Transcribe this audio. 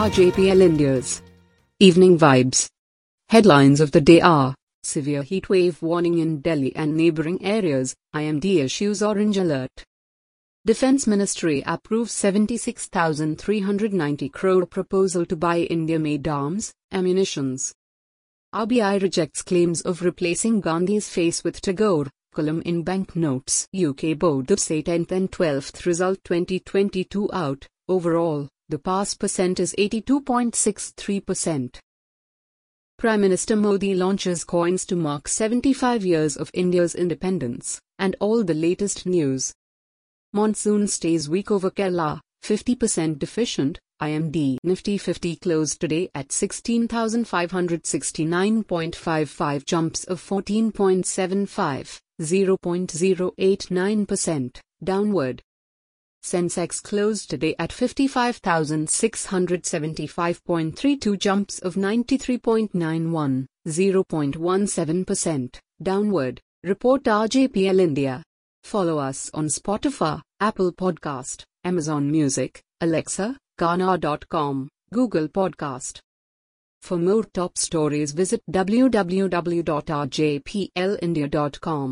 RJPL India's Evening Vibes. Headlines of the day are Severe heat wave warning in Delhi and neighboring areas, IMD issues orange alert. Defense Ministry approves 76,390 crore proposal to buy India-made arms, ammunitions. RBI rejects claims of replacing Gandhi's face with Tagore, Kalam in banknotes. UK Board of Say 10th and 12th result 2022 out, overall, the pass percent is 82.63%. Prime Minister Modi launches coins to mark 75 years of India's independence, and all the latest news. Monsoon stays weak over Kerala, 50% deficient. IMD Nifty 50 closed today at 16,569.55 jumps of 14.75, 0.089% downward. Sensex closed today at 55,675.32 jumps of 93.91, 0.17% downward. Report RJPL India. Follow us on Spotify, Apple Podcast, Amazon Music, Alexa, Gaana.com, Google Podcast. For more top stories visit www.rjplindia.com.